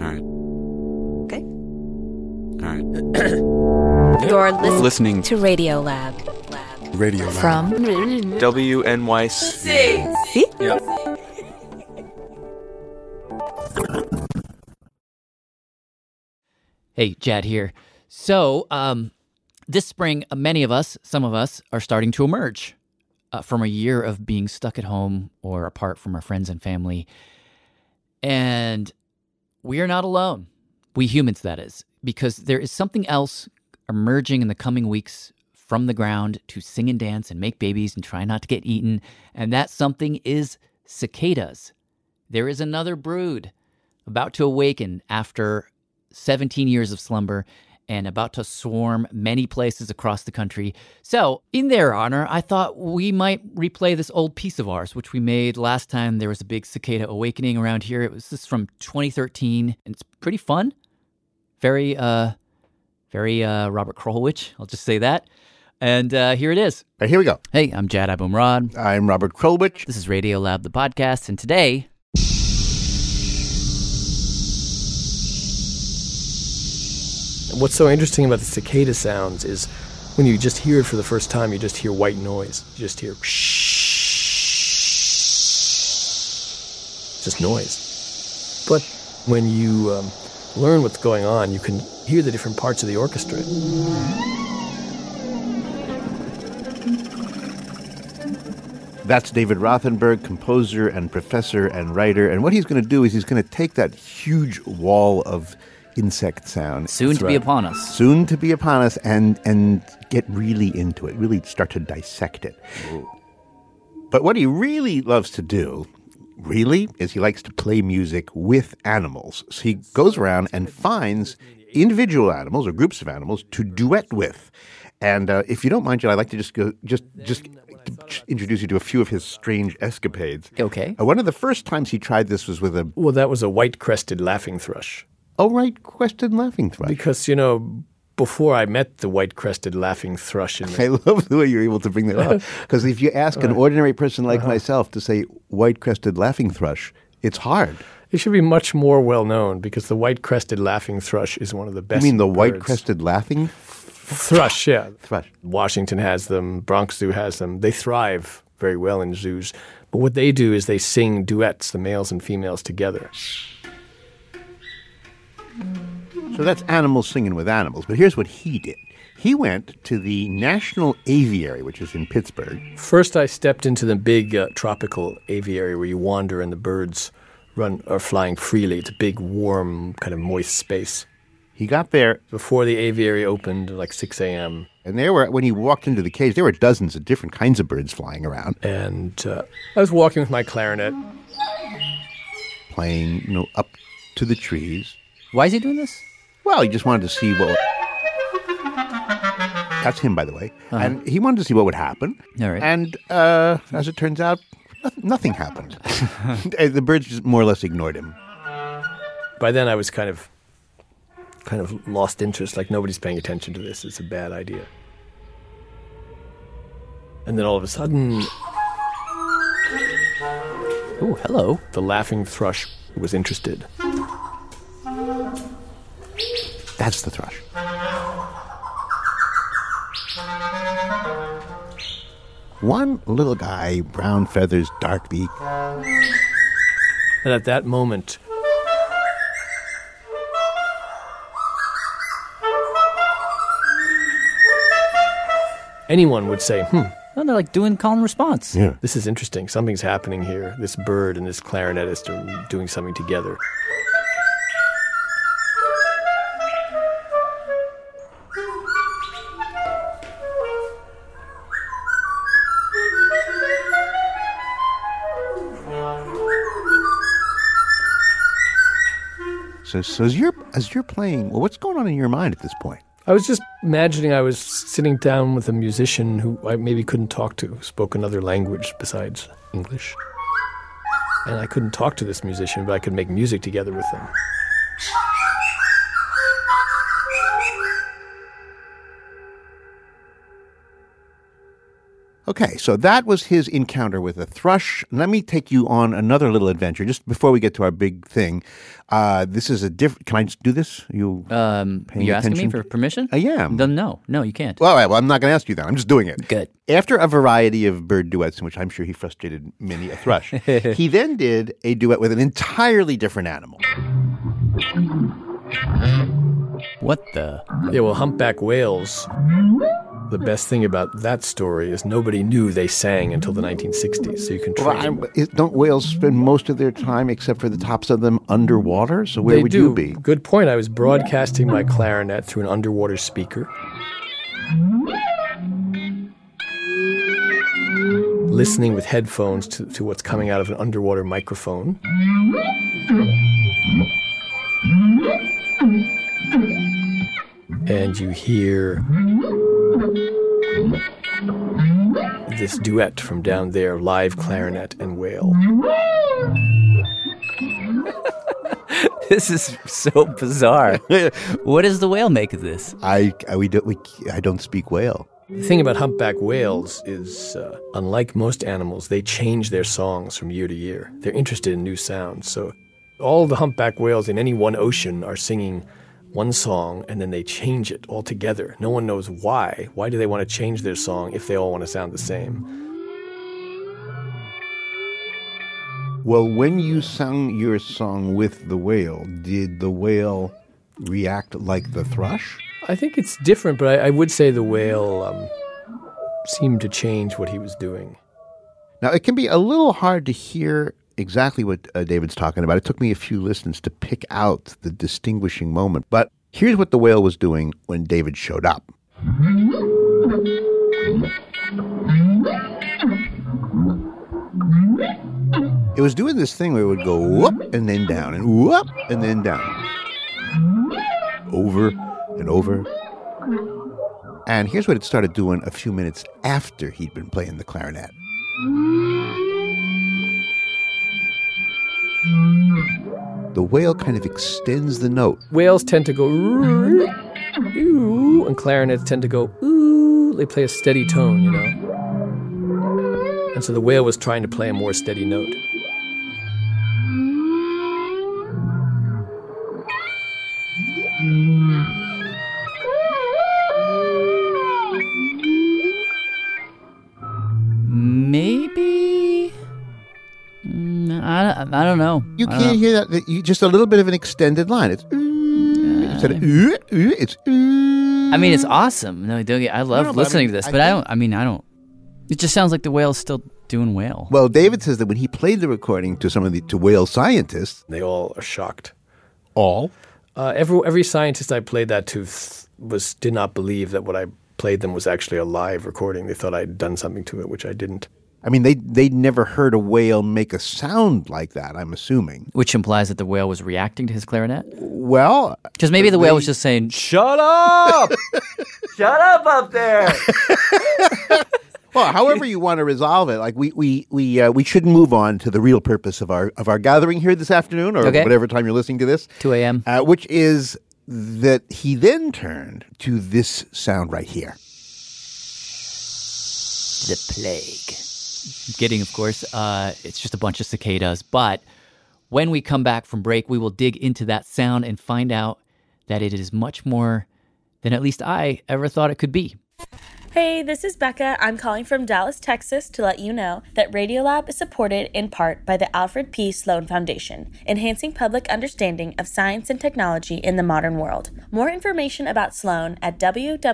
All right. Okay. All right. You're listening, Listening to Radio Lab. Lab. Radio Lab. From WNYC. See? Yeah. Hey, Jad here. So, um, this spring, uh, many of us, some of us, are starting to emerge uh, from a year of being stuck at home or apart from our friends and family. And we are not alone. We humans, that is, because there is something else emerging in the coming weeks from the ground to sing and dance and make babies and try not to get eaten. And that something is cicadas. There is another brood about to awaken after 17 years of slumber and about to swarm many places across the country. So, in their honor, I thought we might replay this old piece of ours, which we made last time there was a big cicada awakening around here. It was this from 2013, and it's pretty fun. Very, uh, very uh, Robert Krulwich, I'll just say that. And uh, here it is. Right, here we go. Hey, I'm Jad Abumrad. I'm Robert Krulwich. This is Radio Lab, the podcast, and today What's so interesting about the cicada sounds is when you just hear it for the first time, you just hear white noise. You just hear just noise. But when you um, learn what's going on, you can hear the different parts of the orchestra. That's David Rothenberg, composer and professor and writer. And what he's going to do is he's going to take that huge wall of insect sound. soon to be upon us. Soon to be upon us and, and get really into it, really start to dissect it. But what he really loves to do, really, is he likes to play music with animals. So he goes around and finds individual animals or groups of animals to duet with. And uh, if you don't mind, Jill, I'd like to just go, just, just introduce you to a few of his strange escapades. Okay. Uh, one of the first times he tried this was with a Well, that was a white crested laughing thrush. Right quested laughing thrush. Because, you know, before I met the white crested laughing thrush in I love the way you're able to bring that up. Because if you ask an ordinary person like uh-huh. myself to say white crested laughing thrush, it's hard. It should be much more well known because the white crested laughing thrush is one of the best. You mean the white crested laughing thrush? Yeah, thrush? Washington has them. Bronx Zoo has them. They thrive very well in zoos. But what they do is they sing duets, the males and females together. So that's animals singing with animals. But here's what he did. He went to the National Aviary, which is in Pittsburgh. First, I stepped into the big uh, tropical aviary where you wander and the birds run are flying freely. It's a big, warm, kind of moist space. He got there, Before the aviary opened, like 6 a.m., and there were when he walked into the cage, there were dozens of different kinds of birds flying around, and uh, I was walking with my clarinet. playing, you know, up to the trees. Why is he doing this? Well, he just wanted to see what. That's him, by the way. And he wanted to see what would happen. All right. And uh, as it turns out, nothing happened. Uh, the birds just more or less ignored him. By then, I was kind of, kind of lost interest. Like nobody's paying attention to this. It's a bad idea. And then all of a sudden, Oh, hello. the laughing thrush was interested. That's the thrush. One little guy, brown feathers, dark beak. And at that moment, anyone would say, hmm. Well, they're like doing call and response. Yeah. This is interesting. Something's happening here. This bird and this clarinetist are doing something together. So, so as you're as you're playing, well, what's going on in your mind at this point? I was just imagining I was sitting down with a musician who I maybe couldn't talk to, spoke another language besides English. And I couldn't talk to this musician, but I could make music together with them. Okay, so that was his encounter with a thrush. Let me take you on another little adventure just before we get to our big thing. Uh, this is a different. Can I just do this? You? Um, Paying you asking me for permission? I am. Then no, no, you can't. well, all right, well, I'm not going to ask you that. I'm just doing it. Good. After a variety of bird duets, in which I'm sure he frustrated many a thrush, he then did a duet with an entirely different animal. What the? Yeah, well, humpback whales. The hmm. best thing about that story is nobody knew they sang until the 1960s, so you can Well, trace. I'm- don't whales spend most of their time, except for the tops of them, underwater? So where they would do. you be? Good point. I was broadcasting my clarinet through an underwater speaker. Listening with headphones to, to what's coming out of an underwater microphone. And you hear this duet from down there live clarinet and whale. This is so bizarre. what does the whale make of this? I, I we don't we, I don't speak whale. The thing about humpback whales is, uh, unlike most animals, they change their songs from year to year. They're interested in new sounds. So, all the humpback whales in any one ocean are singing one song and then they change it altogether. No one knows why. Why do they want to change their song if they all want to sound the same? Well, when you sang your song with the whale, did the whale react like the thrush? I think it's different, but I, I would say the whale um, seemed to change what he was doing. Now, it can be a little hard to hear exactly what uh, David's talking about. It took me a few listens to pick out the distinguishing moment. But here's what the whale was doing when David showed up. It was doing this thing where it would go whoop and then down and whoop and then down. Over and over. And here's what it started doing a few minutes after he'd been playing the clarinet. The whale kind of extends the note. Whales tend to go ooh, and clarinets tend to go ooh. They play a steady tone, you know. And so the whale was trying to play a more steady note. I, I don't know. You don't can't know. hear that. that you, just a little bit of an extended line. It's ooh, instead of ooh, ooh, it's ooh. I mean, it's awesome. No, don't get, I love no, but I listening mean, to this, I but I think- don't. I mean, I don't. It just sounds like the whale's still doing whale. Well, David says that when he played the recording to some of the to whale scientists, They all are shocked. all Uh, every every scientist I played that to th- was did not believe that what I played them was actually a live recording. They thought I'd done something to it, which I didn't. I mean, they they'd never heard a whale make a sound like that. I'm assuming. Which implies that the whale was reacting to his clarinet. Well, Because maybe the whale was just saying, "Shut up, shut up up there." well, however you want to resolve it, like we we we uh, we should move on to the real purpose of our of our gathering here this afternoon, or Okay. whatever time you're listening to this, 2 a.m. uh, which is that he then turned to this sound right here. the plague. Getting, of course, uh, it's just a bunch of cicadas. But when we come back from break, we will dig into that sound and find out that it is much more than at least I ever thought it could be. Hey, this is Becca. I'm calling from Dallas, Texas to let you know that Radiolab is supported in part by the Alfred P. Sloan Foundation, enhancing public understanding of science and technology in the modern world. More information about Sloan at www.sloan.org.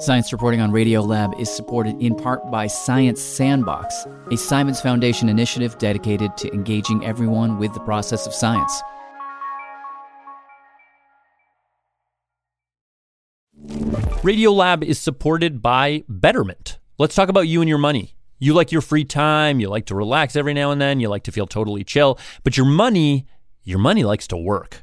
Science reporting on Radiolab is supported in part by Science Sandbox, a Simons Foundation initiative dedicated to engaging everyone with the process of science. Radiolab is supported by Betterment. Let's talk about you and your money. You like your free time, you like to relax every now and then, you like to feel totally chill, but your money, your money likes to work.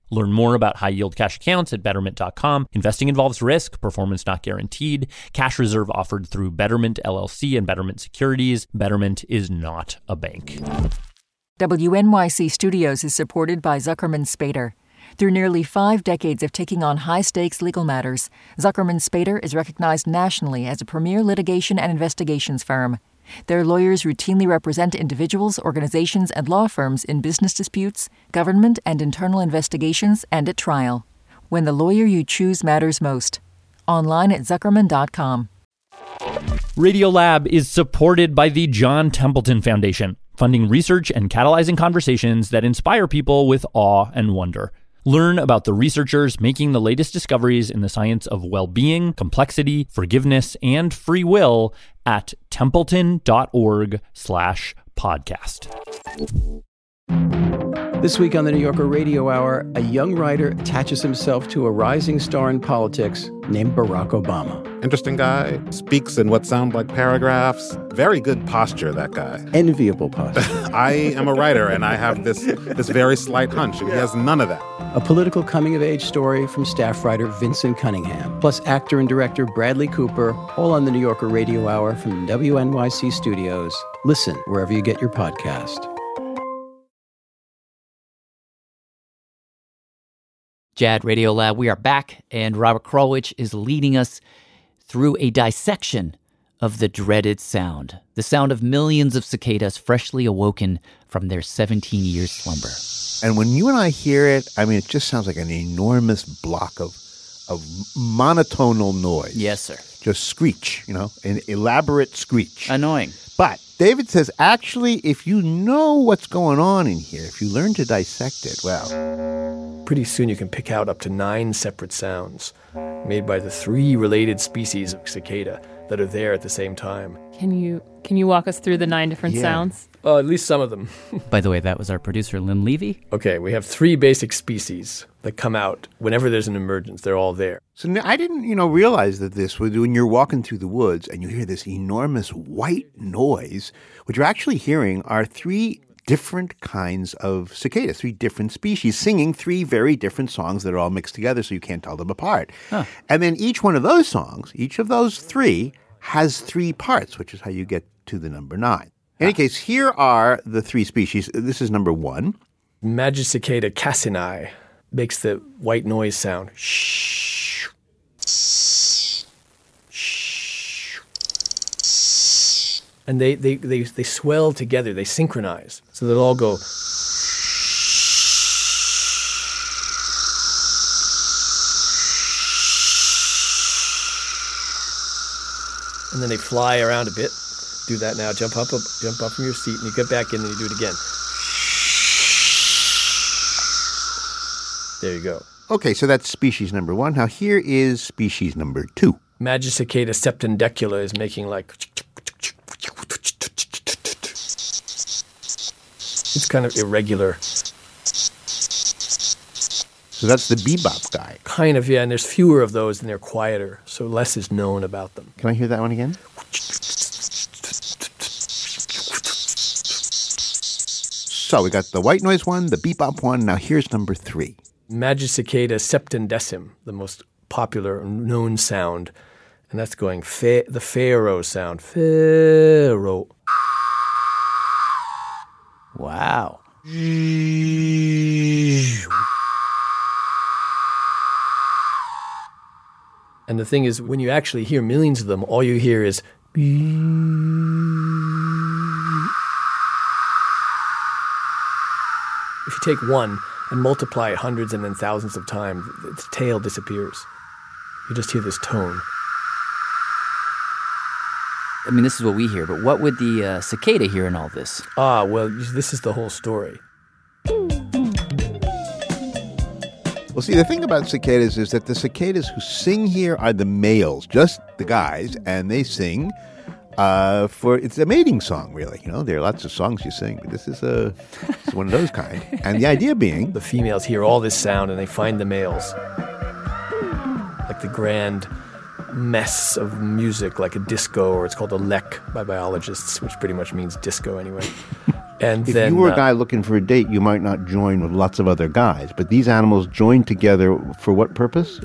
Learn more about high yield cash accounts at betterment.com. Investing involves risk, performance not guaranteed. Cash reserve offered through Betterment LLC and Betterment Securities. Betterment is not a bank. WNYC Studios is supported by Zuckerman Spader. Through nearly five decades of taking on high stakes legal matters, Zuckerman Spader is recognized nationally as a premier litigation and investigations firm. Their lawyers routinely represent individuals, organizations, and law firms in business disputes, government and internal investigations, and at trial. When the lawyer you choose matters most. Online at Zuckerman.com. Radiolab is supported by the John Templeton Foundation, funding research and catalyzing conversations that inspire people with awe and wonder. Learn about the researchers making the latest discoveries in the science of well being, complexity, forgiveness, and free will at templeton.org slash podcast. This week on the New Yorker Radio Hour, a young writer attaches himself to a rising star in politics named Barack Obama. Interesting guy, speaks in what sound like paragraphs. Very good posture, that guy. Enviable posture. I am a writer and I have this this very slight hunch. and He has none of that. A political coming of age story from staff writer Vincent Cunningham, plus actor and director Bradley Cooper, all on the New Yorker Radio Hour from WNYC Studios. Listen wherever you get your podcast. Jad Radio Lab, we are back, and Robert Krulwich is leading us through a dissection of the dreaded sound, the sound of millions of cicadas freshly awoken from their 17 year slumber. And when you and I hear it, I mean, it just sounds like an enormous block of of monotonal noise. Yes, sir. Just screech, you know, an elaborate screech. Annoying. But David says, actually, if you know what's going on in here, if you learn to dissect it, well, Pretty soon you can pick out up to nine separate sounds made by the three related species of cicada that are there at the same time. Can you can you walk us through the nine different Yeah. sounds? Uh, at least some of them. By the way, that was our producer, Lynn Levy. Okay, we have three basic species that come out whenever there's an emergence. They're all there. So I didn't, you know, realize that this was when you're walking through the woods and you hear this enormous white noise. What you're actually hearing are three different kinds of cicadas, three different species singing three very different songs that are all mixed together, so you can't tell them apart. And then each one of those songs, each of those three, has three parts, which is how you get to the number nine. In any case, here are the three species. This is number one. Magicicada cassini makes the white noise sound. Shh. And they, they, they, they swell together, they synchronize. So they'll all go. And then they fly around a bit. Do that now. Jump up, up, jump up from your seat, and you get back in, and you do it again. There you go. Okay, so that's species number one. Now here is species number two. Magicicada septendecula is making like. It's kind of irregular. So that's the bebop guy. Kind of, yeah, and there's fewer of those and they're quieter, so less is known about them. Can I hear that one again? So we got the white noise one, the bebop one. Now here's number three. Magicicada septendecim, the most popular known sound, And that's going fa- the pharaoh sound. Pharaoh. Wow. And the thing is, when you actually hear millions of them, all you hear is. If you take one and multiply it hundreds and then thousands of times, its tail disappears. You just hear this tone. I mean, this is what we hear, but what would the uh, cicada hear in all this? Ah, well, this is the whole story. Well, see, the thing about cicadas is that the cicadas who sing here are the males, just the guys, and they sing uh, for it's a mating song, really. You know, there are lots of songs you sing, but this is a it's one of those kind. And the idea being, The females hear all this sound and they find the males. Like the grand mess of music, like a disco, or it's called a lek by biologists, which pretty much means disco anyway. And if then you were a uh, guy looking for a date, you might not join with lots of other guys. But these animals join together for what purpose?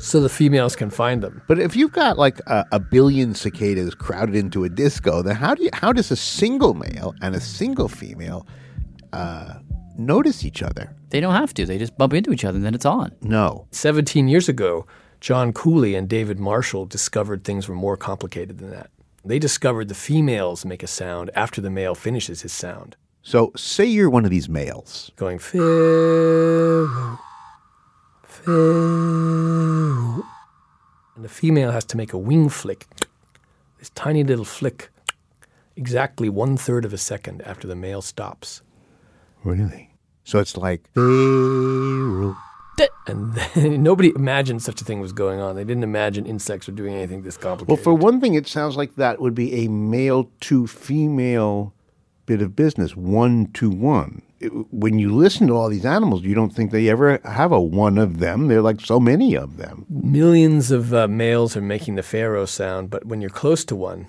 so the females can find them. But if you've got like a, a billion cicadas crowded into a disco, then how do you, how does a single male and a single female uh, notice each other? They don't have to. They just bump into each other and then it's on. No. 17 years ago, John Cooley and David Marshall discovered things were more complicated than that. They discovered the females make a sound after the male finishes his sound. So, say you're one of these males. Going pharaoh, pharaoh. And the female has to make a wing flick, this tiny little flick, exactly one third of a second after the male stops. Really? So it's like Pharaoh. And then, nobody imagined such a thing was going on. They didn't imagine insects were doing anything this complicated. Well, for one thing, it sounds like that would be a male to female bit of business, one to one. It- when you listen to all these animals, you don't think they ever have a one of them. They're like so many of them. millions of uh, males are making the pharaoh sound, but when you're close to one,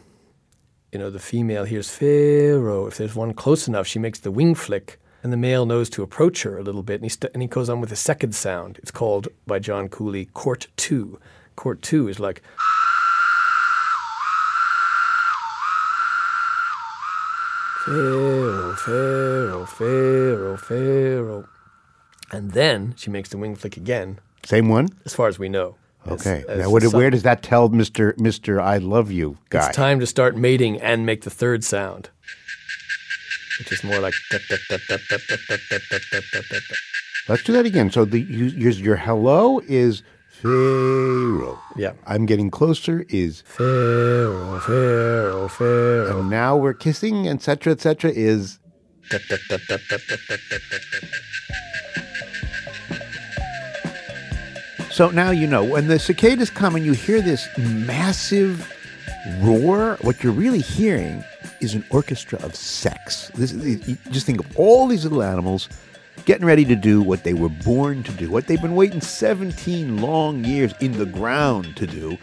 you know, the female hears pharaoh. If there's one close enough, she makes the wing flick, and the male knows to approach her a little bit, and he, st- and he goes on with a second sound. It's called, by John Cooley, court two. Court two is like. Pharaoh, Pharaoh, Pharaoh, Pharaoh. And then she makes the wing flick again, Same one? as far as we know. Okay. as now, what, where does that tell Mister Mister I love you guy? It's time to start mating and make the third sound, which is more like. Let's do that again. So the your, your hello is Pharaoh. Yeah. I'm getting closer is Pharaoh, Pharaoh, Pharaoh. And now we're kissing, etc., etc. Is so now you know when the cicadas come and you hear this massive roar. What you're really hearing is an orchestra of sex. This is, just think of all these little animals getting ready to do what they were born to do, what they've been waiting 17 long years in the ground to do.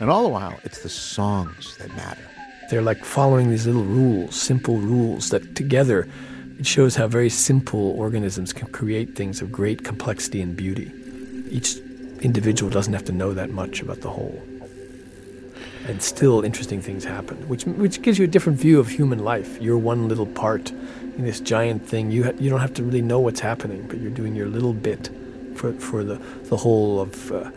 And all the while, it's the songs that matter. They're like following these little rules, simple rules that together it shows how very simple organisms can create things of great complexity and beauty. Each individual doesn't have to know that much about the whole. And still interesting things happen, which which gives you a different view of human life. You're one little part in this giant thing. You ha- you don't have to really know what's happening, but you're doing your little bit for for the the whole of uh,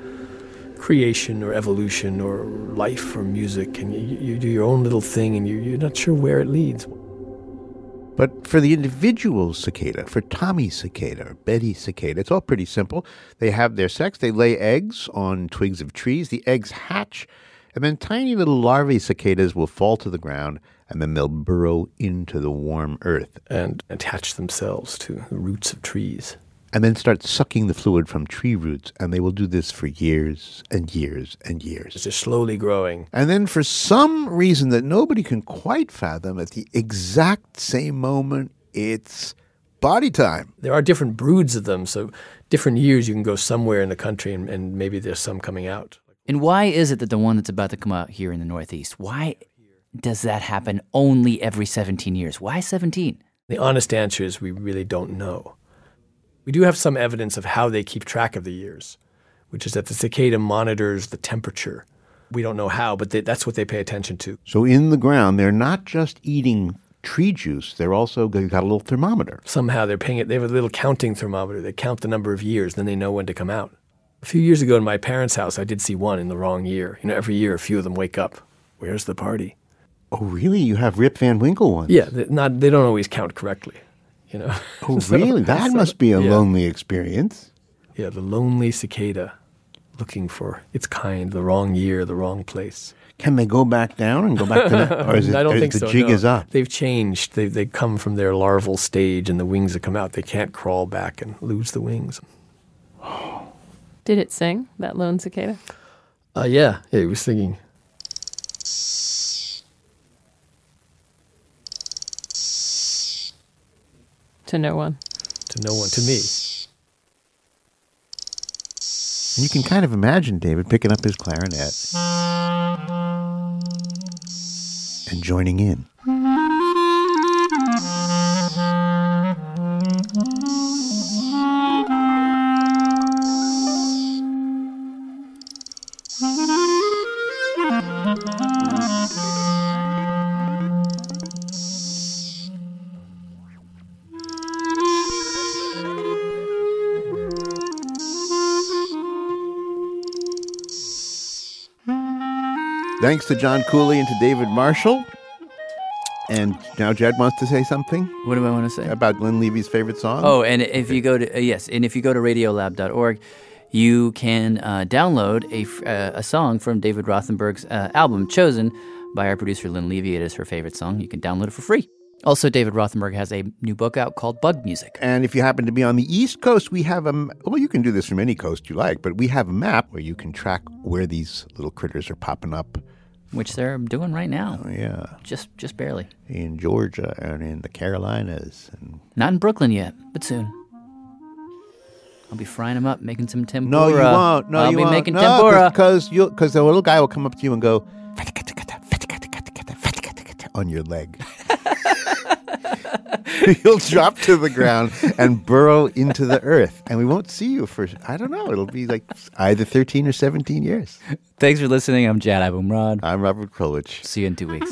creation or evolution or life or music, and you, you do your own little thing, and you, you're not sure where it leads. But for the individual cicada, for Tommy cicada or Betty cicada, it's all pretty simple. They have their sex, they lay eggs on twigs of trees, the eggs hatch, and then tiny little larvae cicadas will fall to the ground, and then they'll burrow into the warm earth. and attach themselves to the roots of trees. And then start sucking the fluid from tree roots, and they will do this for years and years and years. They're slowly growing. And then, for some reason that nobody can quite fathom, at the exact same moment, it's body time. There are different broods of them, so different years you can go somewhere in the country, and, and maybe there's some coming out. And why is it that the one that's about to come out here in the Northeast, why does that happen only every 17 years? Why 17? The honest answer is we really don't know. We do have some evidence of how they keep track of the years, which is that the cicada monitors the temperature We don't know how, but they, that's what they pay attention to. So in the ground, they're not just eating tree juice; they're also they've got a little thermometer. Somehow they're paying it. They have a little counting thermometer. They count the number of years, then they know when to come out. A few years ago in my parents' house, I did see one in the wrong year. You know, every year a few of them wake up. Where's the party? Oh, really? You have Rip Van Winkle ones? Yeah, they, not they don't always count correctly. You know. Oh, So- really? That so- must be a yeah. lonely experience. Yeah, the lonely cicada, looking for its kind, the wrong year, the wrong place. Can they go back down and go back to that? Or is it, I don't think the so. jig no. is up? They've changed. They they come from their larval stage, and the wings that come out, they can't crawl back and lose the wings. Did it sing that lone cicada? Uh, yeah, yeah, he was singing. To no one. To no one, to me. And you can kind of imagine David picking up his clarinet and joining in. Thanks to John Cooley and to David Marshall. And now Jad wants to say something What do I want to say? about Lynn Levy's favorite song. Oh, and if you go to uh, yes, and if you go to radiolab.org, you can uh, download a uh, a song from David Rothenberg's uh, album chosen by our producer Lynn Levy. It is her favorite song. You can download it for free. Also, David Rothenberg has a new book out called Bug Music. And if you happen to be on the East Coast, we have a well, you can do this from any coast you like, but we have a map where you can track where these little critters are popping up. which they're doing right now. Oh, yeah, Just just barely. in Georgia and in the Carolinas. And Not in Brooklyn yet, but soon. I'll be frying them up, making some tempura. no, you won't. No, I'll you be won't. making no, tempura. because the little guy will come up to you and go on your leg. You'll drop to the ground and burrow into the earth, and we won't see you for I don't know. It'll be like either thirteen or seventeen years. Thanks for listening. I'm Jad Abumrad. I'm Robert Krulwich. See you in two weeks.